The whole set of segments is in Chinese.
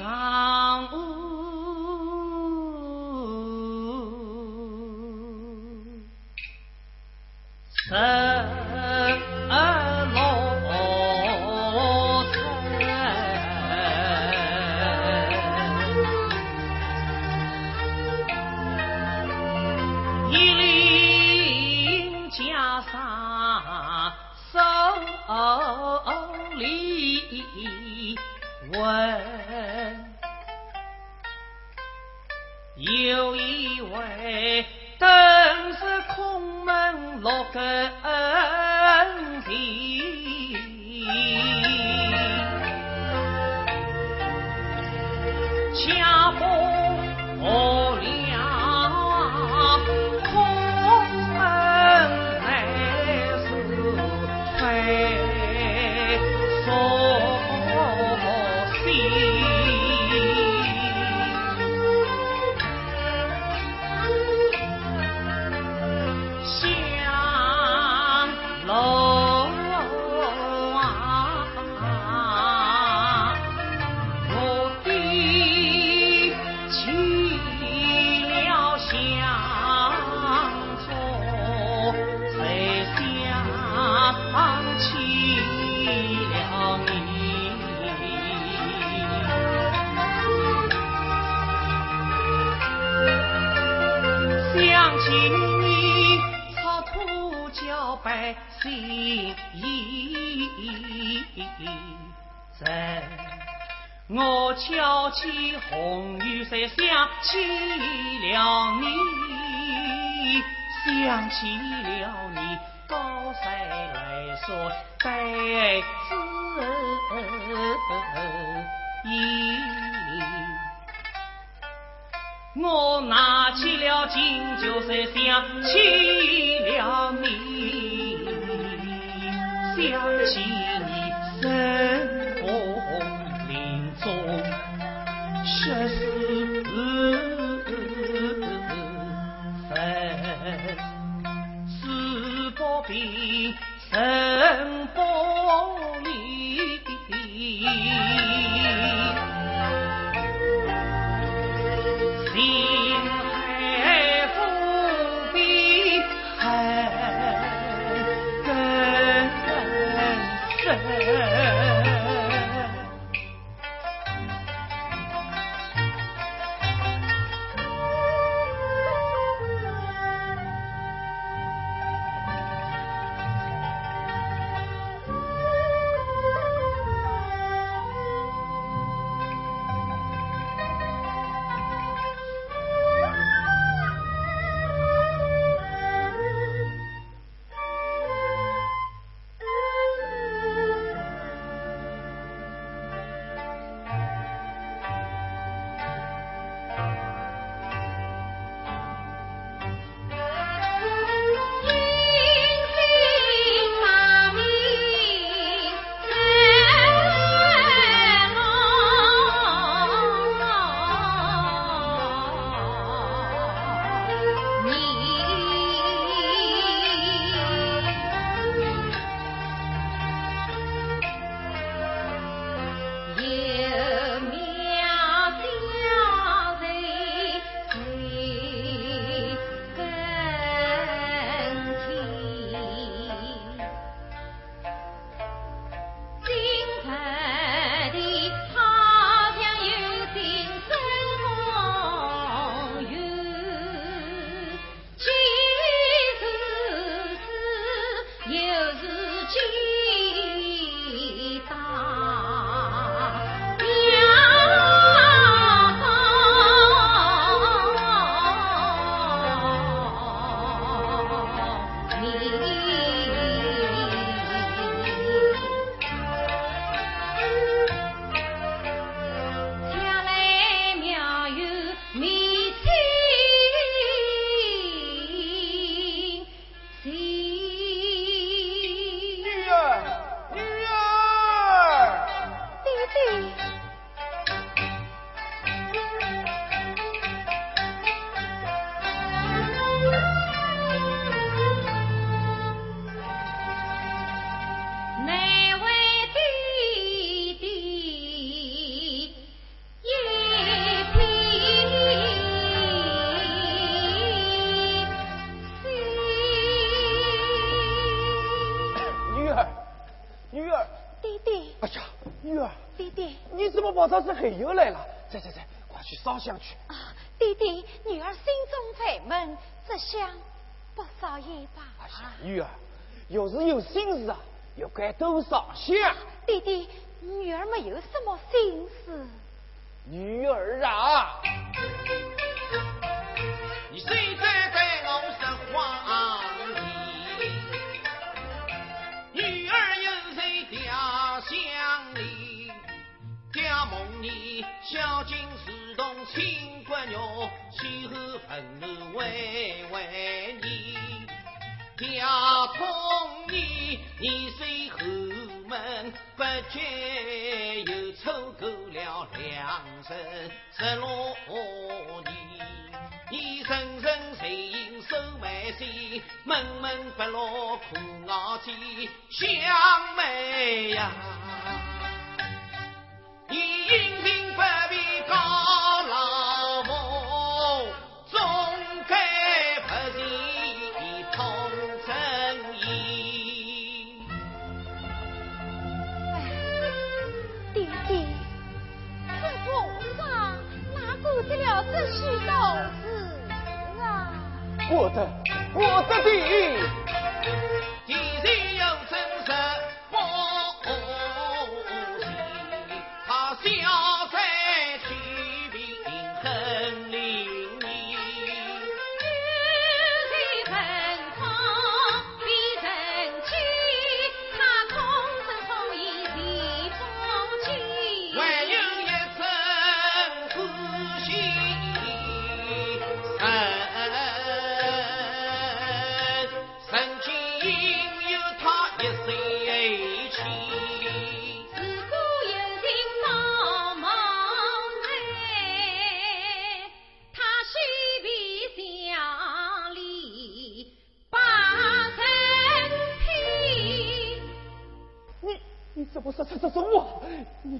上。百姓一。我敲起红玉山，想起了你，想起了你，高山来说白此应。我拿起了金酒，山，想起了你。想起你生逢临终，却是生死不平，生不离。你怎么跑到这黑又来了？走走走，快去烧香去。啊，弟弟，女儿心中烦闷，只想不烧也罢。哎呀，女儿，要是有心事啊，要该多烧香。弟弟，女儿没有什么心事。女儿啊。妻后恨儿为为你。家中你你虽后门，不觉又错过了良辰十六年。你人人随应收买些，闷闷不乐苦熬煎，香妹呀，你英明不必好事啊。我的我的地狱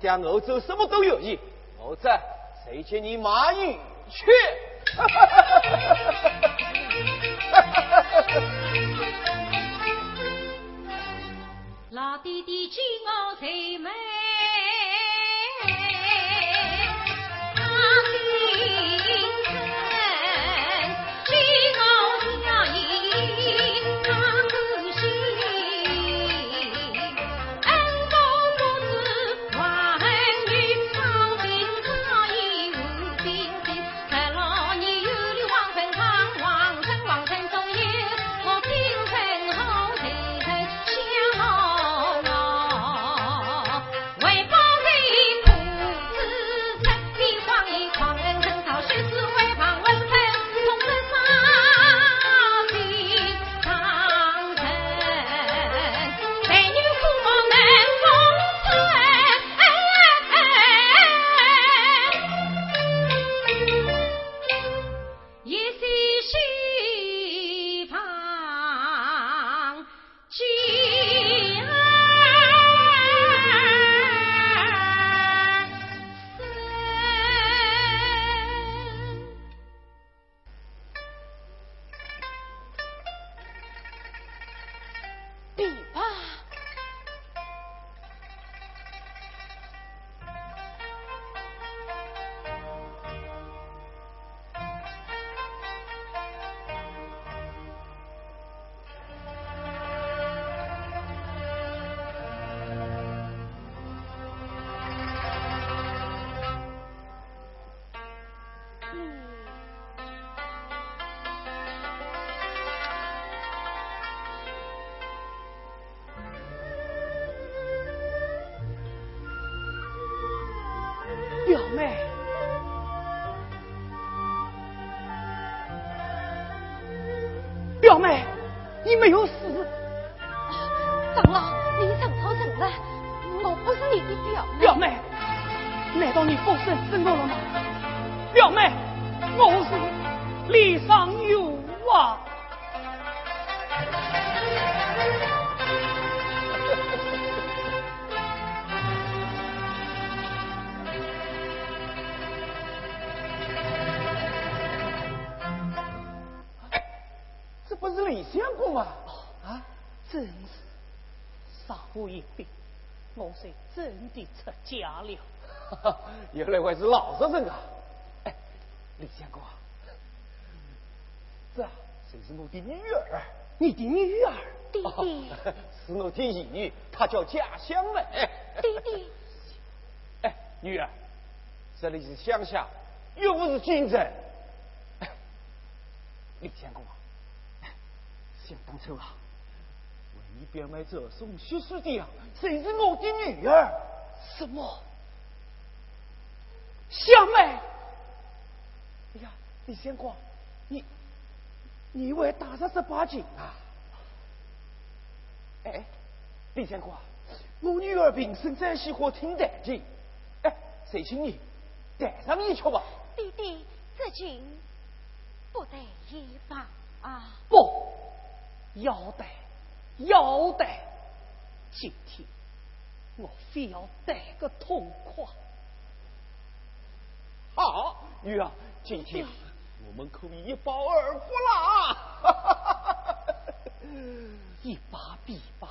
爹爹我做什么都愿意。否则，谁叫你马玉去？老弟弟今我表妹你没有死。啊长老你怎么了我不是你的表妹。表妹难道你不认识我了吗？表妹我是李尚勇公吗？啊，真是上午一别，我是真的出家了。原来还是老实人啊！哎，李相公啊，这谁是我的女儿？你的女儿，弟弟，是我的义女，她叫贾香梅。弟弟，哎，女儿，这里是乡下，又不是京城。哎李相公啊，想当初啊，为你表妹这送血书的啊，谁是我的女儿？什么？小妹，哎呀，李相公，你你为打杀十八斤啊？哎，李相公啊，我女儿平生在喜欢听弹琴，哎，谁请你带上一曲吧？弟弟，这琴不得一放啊！不，要得，要得。今天我非要带个痛快。好，玉儿，今天我们可以一饱耳福啦！一把比把，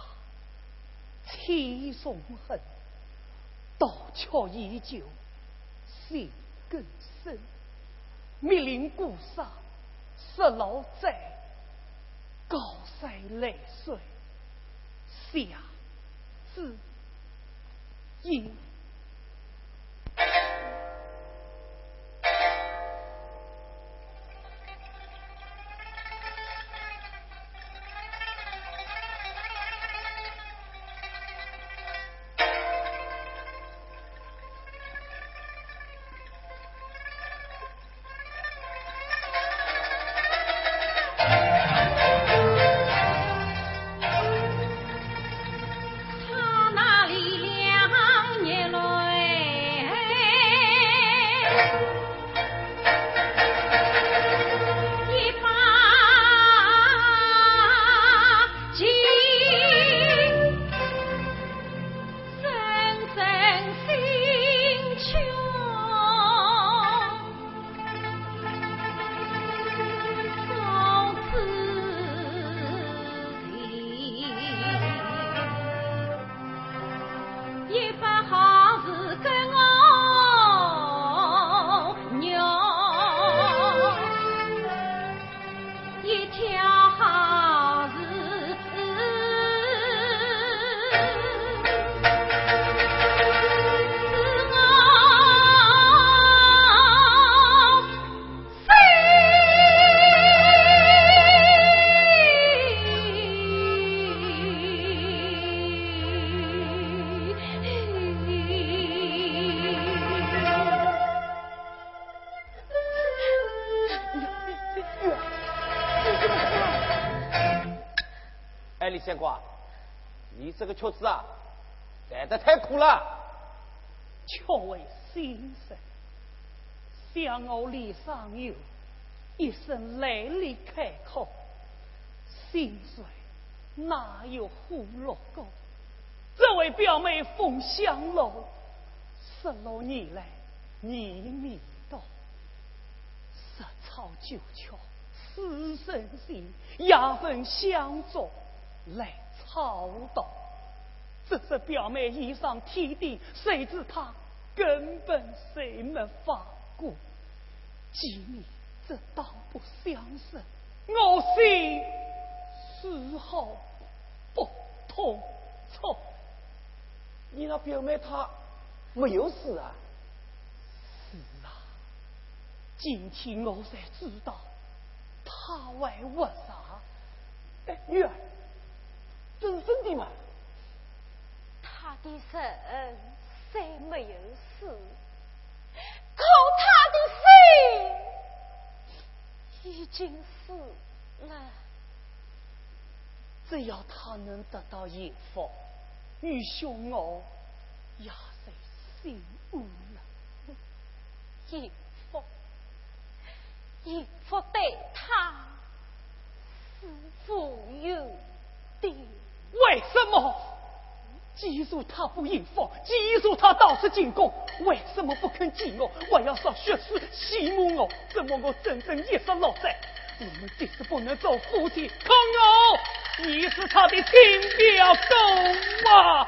千送恨，刀鞘依旧，心更深。密林孤山，石老在，高山泪水，下自饮。确实啊，弹得太苦了。却为心生，想我李尚友一生泪里开口，心碎哪有胡落过？这位表妹凤香楼，十六年来年年到，十草九桥此生心，也分相助来操刀。这是表妹衣上天地，谁知她根本谁没发过。今年这当不相识，我心丝毫不痛楚。你那表妹她没有死啊？是啊，今天我才知道她为我啥。哎，女儿，这是真的吗？他的人虽没有死，可他的心已经死了。只要他能得到幸福，与兄我也是心安了。幸福，幸福对他是否有的？为什么？既如他不应付，既如他到此进攻，为什么不肯见我？我要上血书羡慕我，怎么我整整一生落在？我们就是不能做夫妻，可我你是他的亲表哥啊！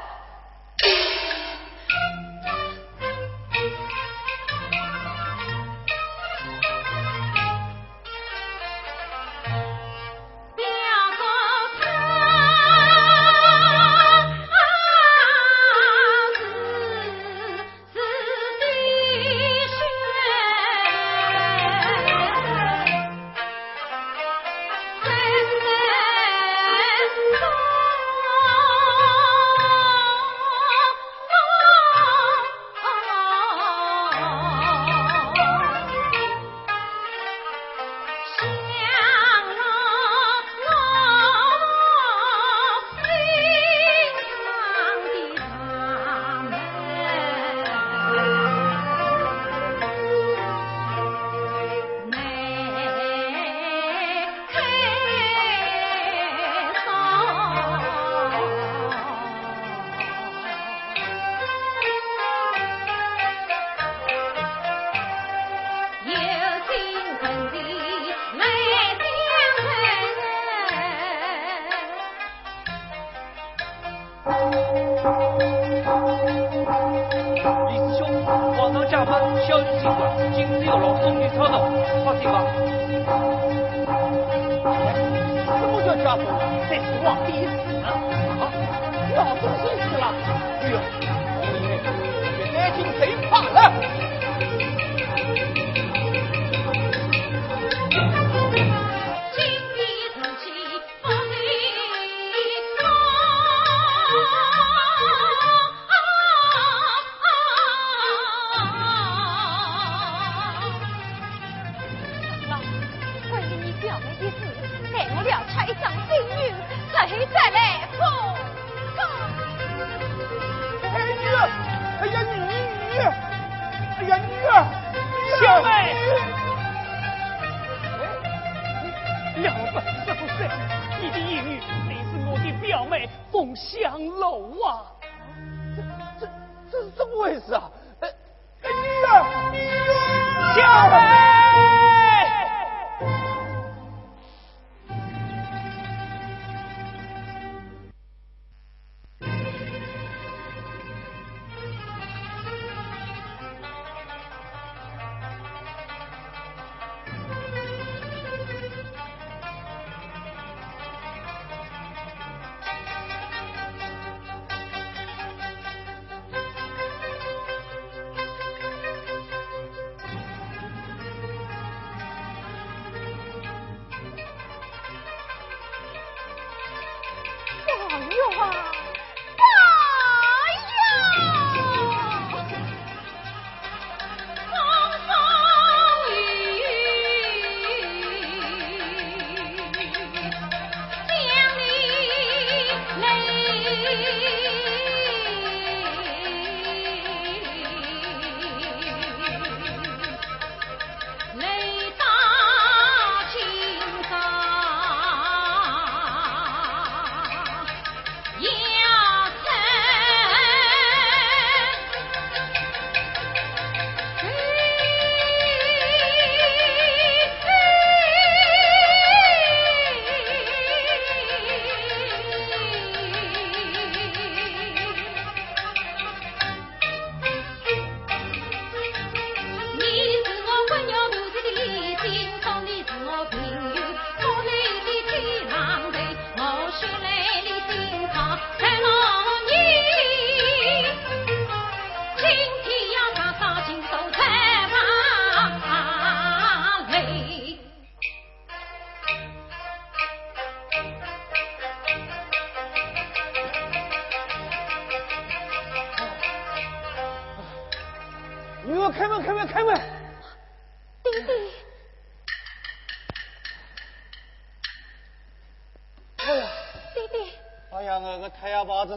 这不，这是王的死，老子死去了，不用。没有啊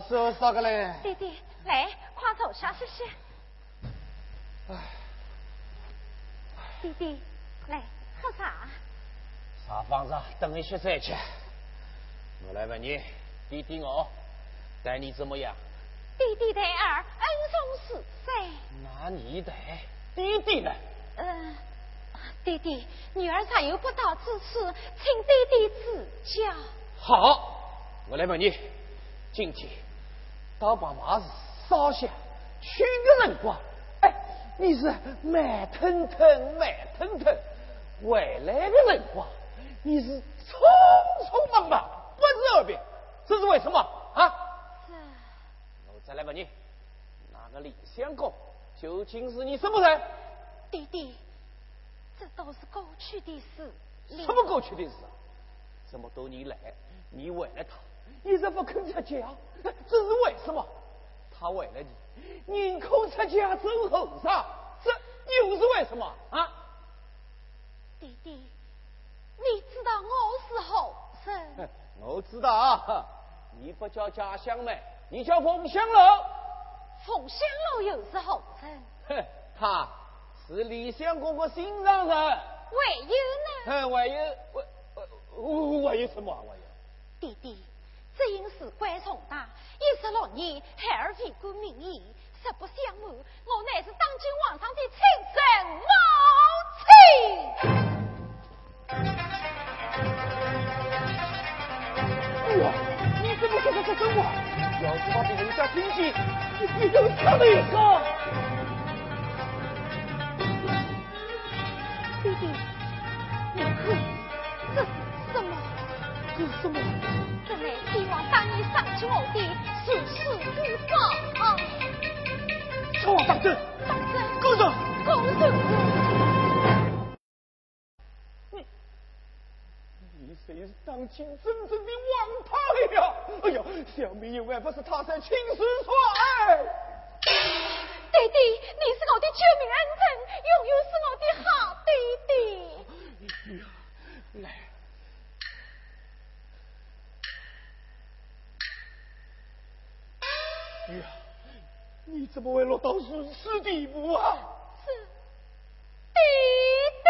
受啥个嘞？弟弟，来，快坐下歇歇。哎，弟弟，来喝茶。啥房子？等一些再去。我来问你，弟弟我待你怎么样？弟弟待儿恩重似山。那你得弟弟呢？嗯，弟弟，女儿才有不到之处，请弟弟指教。好，我来问你，今天到把马子烧下去的辰光，哎，你是慢腾腾、慢腾腾回来的辰光，你是匆匆忙忙，不知而别，这是为什么啊？我再来问你，那个李相公究竟是你什么人？弟弟，这都是过去的事。什么过去的事？这么多年来，你为了他一直不肯出家，这是为什么？他为了你，宁可出家走后山，这又是为什么啊？弟弟，你知道我是后生？我知道啊，你不叫家乡妹，你叫凤香楼。凤香楼又是后生，哼，他是李相公的心上人。还有呢？哼，还有，还还有什么？还有？弟弟，只因事关重大，一十六年孩儿为官名义，实不相瞒，我乃是当今皇上的亲生母亲。哇，你怎么说这真话？要是把别人家听见，你就死了一个。弟弟，你看这是什么？这是什么？这乃帝王当年赏赐我的属世之宝啊！朝王当真？当真？公正？公正！谁是当今真正的王太呀？哎呀，小民有万不是他在亲手所爱。弟弟，你是我的救命恩人，永远是我的好弟弟。来，女儿，你怎么会落到如此地步啊？是弟弟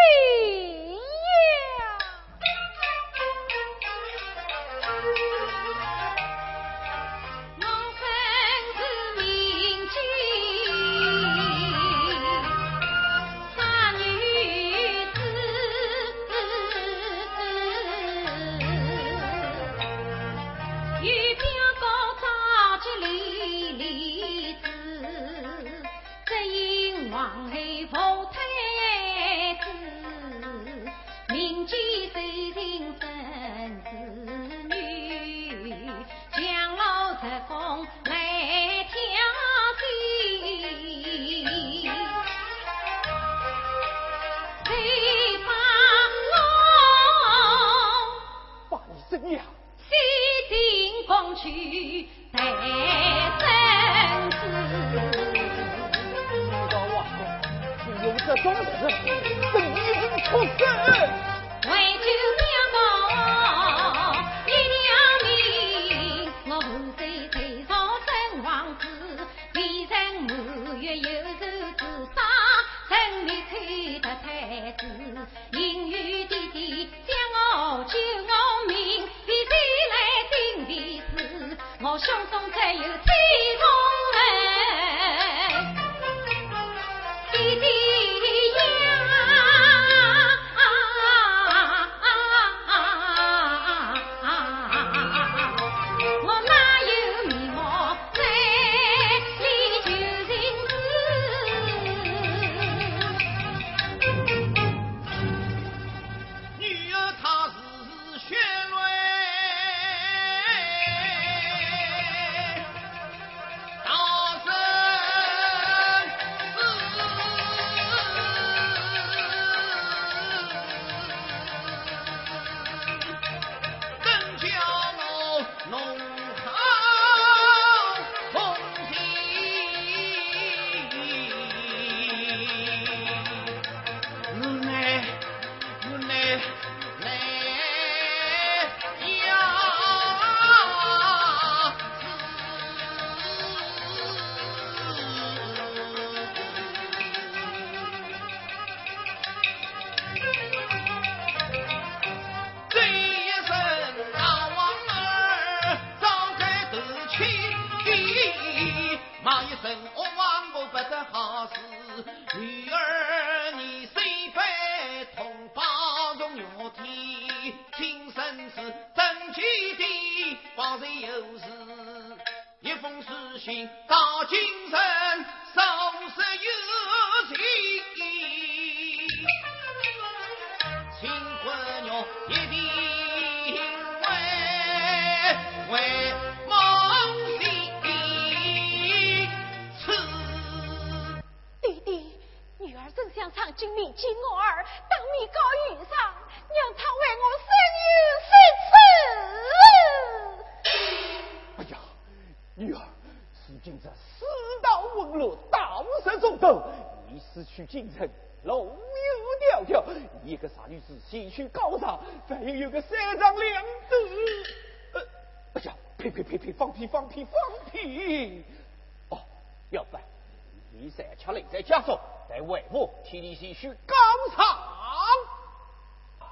婆替你西去高唱。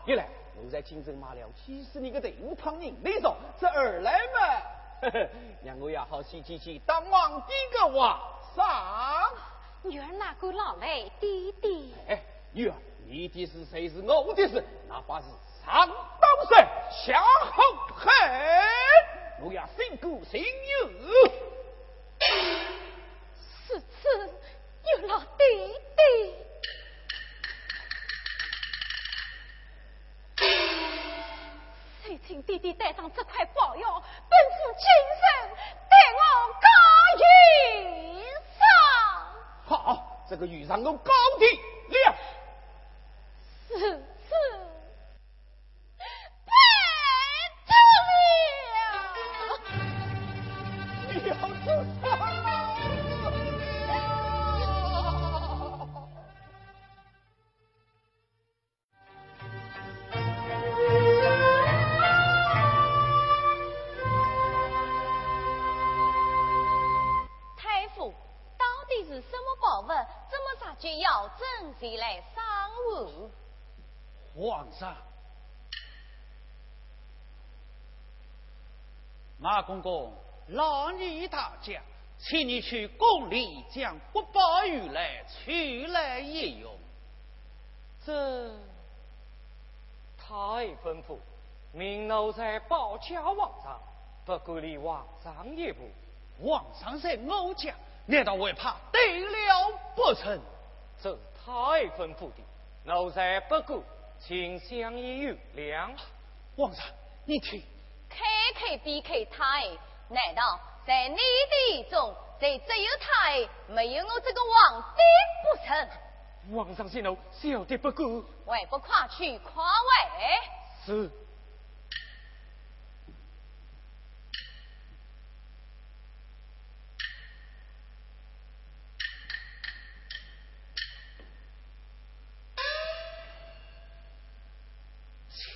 一来我在京城买了几十年个队伍汤人来上，这二来嘛，呵呵，让我也好洗洗洗当皇帝个皇上。女儿哪个老来，弟弟。哎，女儿，你的事谁是我的事，哪怕是上刀山下火海，我也心顾心有。好，这个公公让你大驾，请你去宫里将国宝玉来取来一用。这太吩咐，命奴才报洽皇上，不敢离皇上一步。皇上在我家，难道会怕得了不成？这太吩咐的，奴才不顾，请相依原谅。皇上，你听，开开比开太，难道在你的眼中，就只有太没有我这个皇帝不成？皇上息怒，小弟不敢。还不快去夸位？是。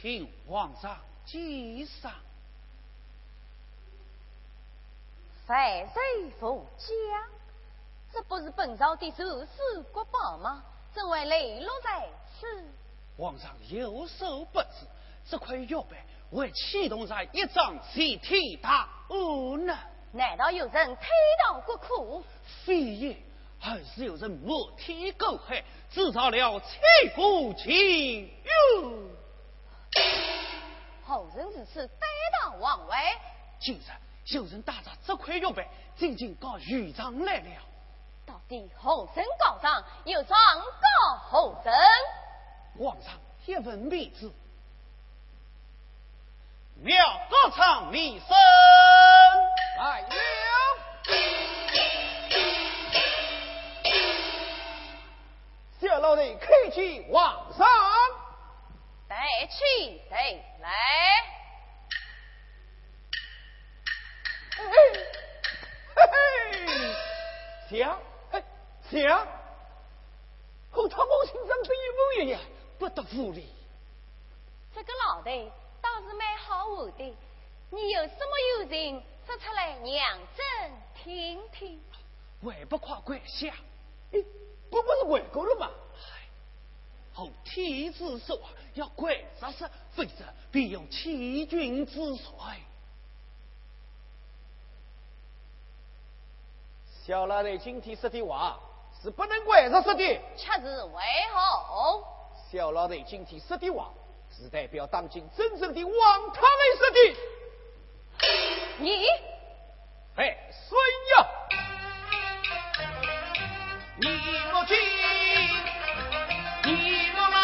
请皇上记上。凡谁负家？这不是本朝的首饰国宝吗？怎会泪落在此？皇上有所不知，这块玉板会启动在一张西天大案呢。难道有人推倒国库？非也，还是有人冒天狗海，制造了财富情欲。后人如此担当王位，今日有人打着这块玉板，进京告豫章来了。到底后生告状，又状告后生？皇上一问面子，妙歌唱名声来了。小老弟开启皇上。带去谁来？嘿嘿，想，嘿想，和他母亲长得一模一样，不得无礼。这个老头倒是蛮好玩的，你有什么幽情，说出来娘真听听。还不快跪下！哎不不是回过了吗？后天子说要跪着是，否则必有欺君之罪。小老弟今天说的话是不能怪他说的。却是为何？小老弟今天说的话是代表当今真正的王太尉说的。你哎，孙呀！你莫急，你莫忙，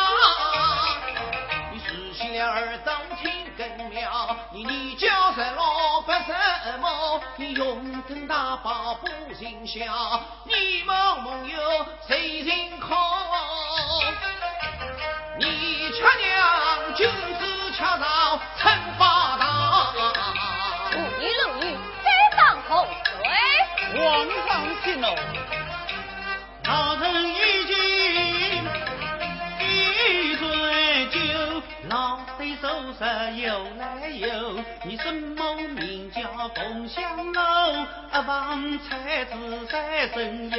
你实现了儿当听更妙。你你叫什么不什么？你永登大宝不行孝，你梦梦有谁人可？你却娘君子恰道称发达。无一路女该当后水。皇上息怒，老臣已经一醉酒，老对手拾游来游。你什么名叫共享楼？阿房才子在身游。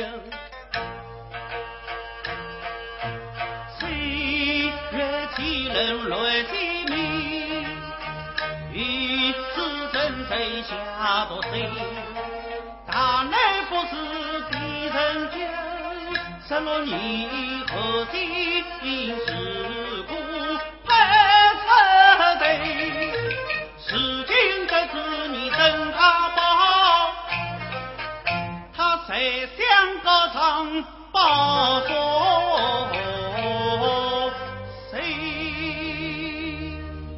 岁月几人来见面，与子真谁下多谁？大难不是敌人救，十六年后的事故不出头。如今得知你登大宝，他谁想高唱报说谁？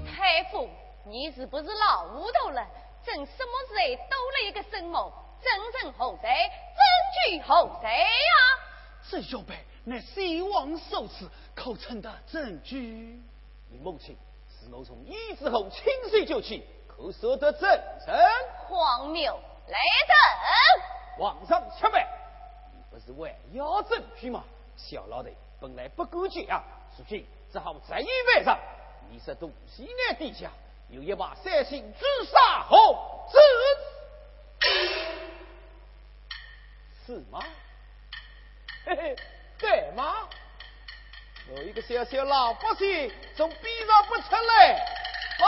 太傅，你是不是老糊涂了？朕什么时候多了一个生母？真正后谁？真据后谁呀？这小辈乃西王受赐口称的证据。你母亲是我从一之后亲手救起，可舍得真诚。荒谬！来人！皇上且慢，你不是还要证据吗？小老弟本来不敢讲，如今只好再一晚上。你是东西南地下有一把三星朱砂红子，是吗？嘿嘿，对吗？我一个小小老百姓，总比上不出来吧？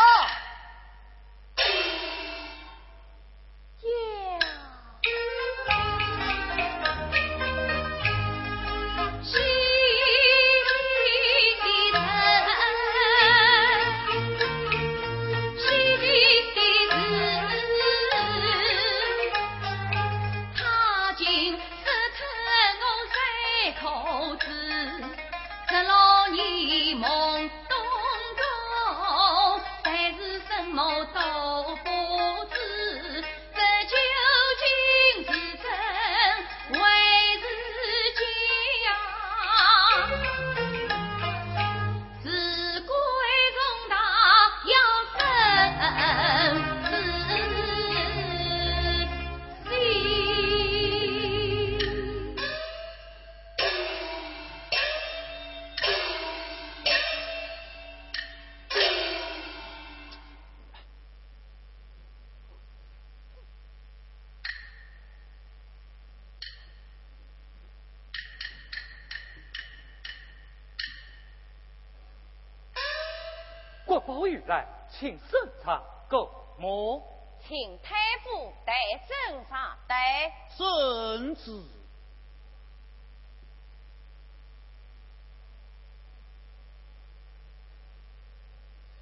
国宝玉来，请圣上购目。请太傅带圣上带。圣旨。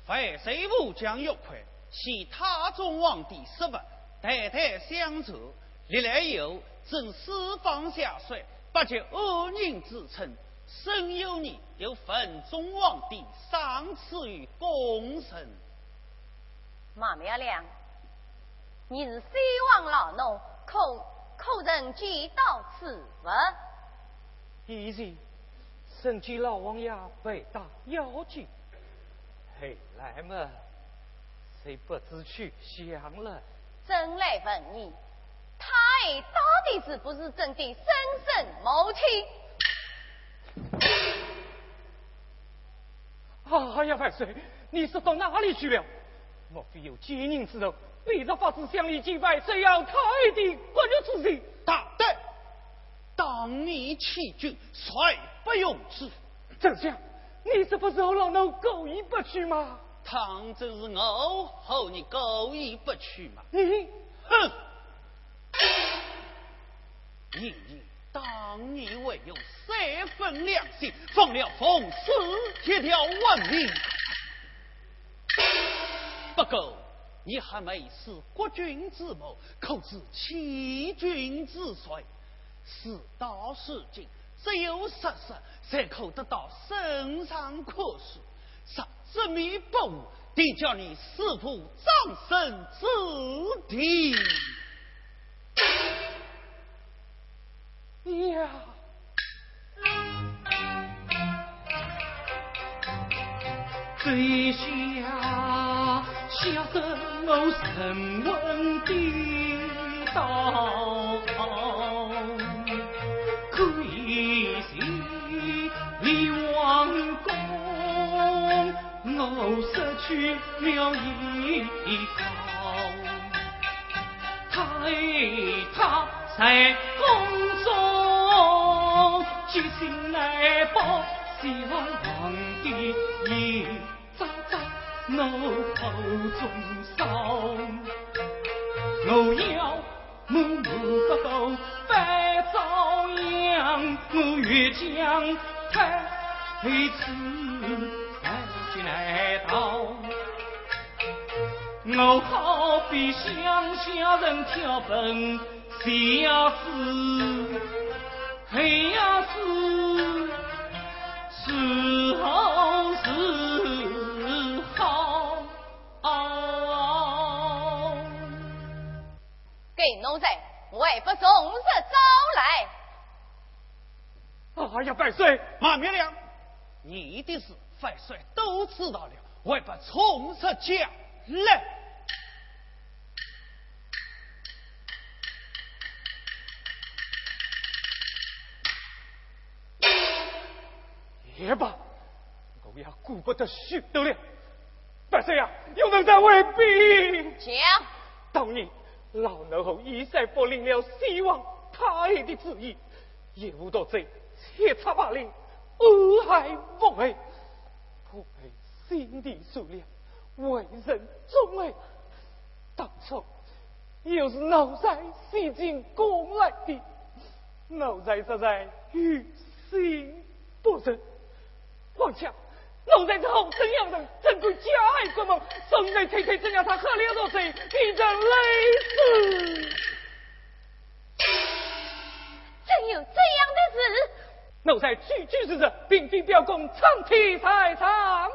废水部将玉块，系他中皇帝十八，代代相传。历来有正四方下帅，不及恶人之称。甚有你有分中王帝赏赐于功臣。马苗良，你是西王老奴，可可曾见到此物？以前身见老王爷被打妖精，后来嘛，谁不知去降了？朕来问你，他儿到底是不是朕的生身母亲？啊呀，万岁！你是到哪里去了？莫非有奸人之人，背着法子向你进拜，这样太的不日之事？大胆！当面欺君，帅不容之。丞相，你这不是和老奴狗意不去吗？倘真是我和你狗意不去吗？你哼！爷爷当年唯有三分良心，放了奉死铁条闻名。不过，你还没使国君之谋，可知欺君之罪？事到如今，只有实实才可得到圣上可恕。实执迷不悟，定叫你师父葬身之地。呀！这下下得我神魂颠倒，可惜李王公我失去了依靠，太他在宫中决心来报，希望皇帝也早早我口中烧，我要母母不够白遭殃，我越将太子带进来到。我好比乡下人挑粪，下子黑呀子，是好是好。给奴才，为不从实招来。哎呀，百岁，马明亮，你的事百岁都知道了，为不从实讲来。也罢，我也顾不得许多了。百岁呀，又能在为兵。请，当年老奴后一再不领了希望太爷的旨意，也无多罪，切差霸凌，恶害无害，破坏心地数量，为人忠爱。当初又是奴才洗尽功来的，奴才实在于心不忍。况且，奴才之后怎样人，怎敢加害国梦？生来天天怎样他喝了多水，逼着累死。真有这样的事？奴才句句是实，并非表功苍天才长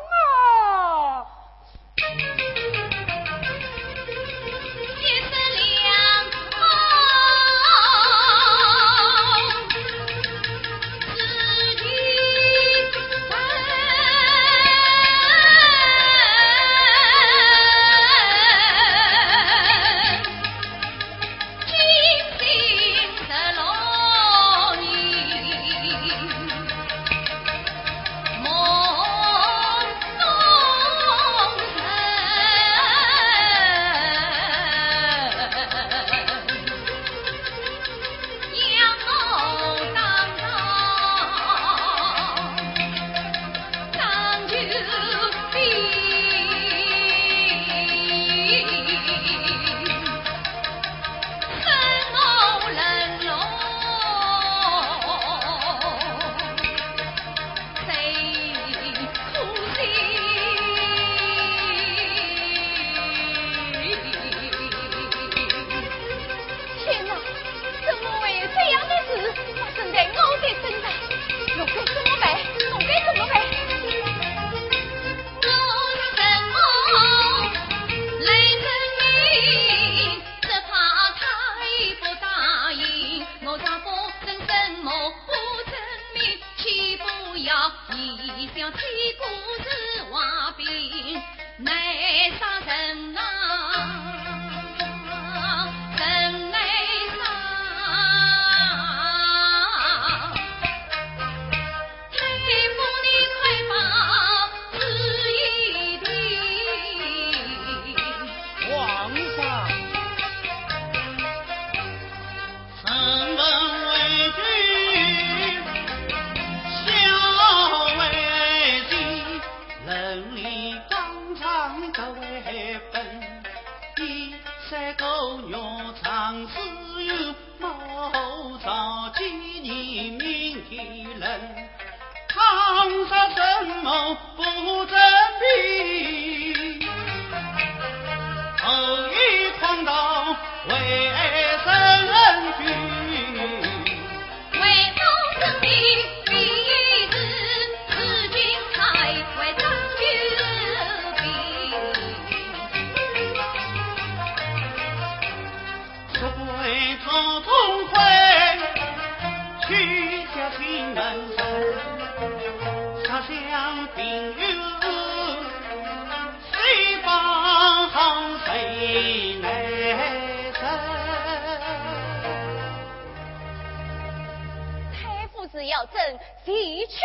太傅子要争，西去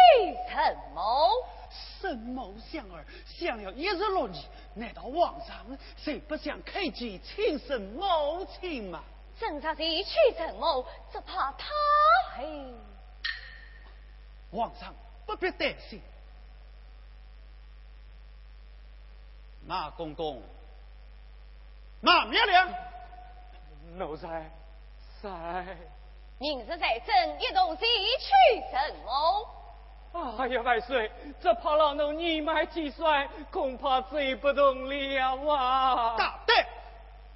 陈谋。沈某相儿想要一日六年，难道皇上谁不想开见亲生母亲吗？正在西去陈谋，只怕他嘿。皇上不必担心。马公公，马苗良，奴才在。明日再争，一同西去陈谋。哎呀，万岁！这怕老奴年迈体衰，恐怕追不动了啊！大胆！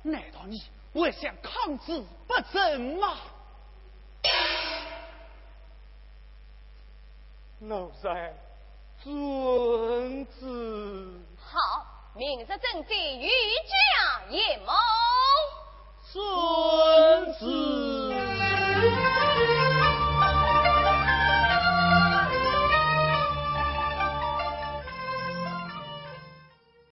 难道你还想抗旨不成吗？奴才遵旨。好，明日正气愈加夜谋孙子。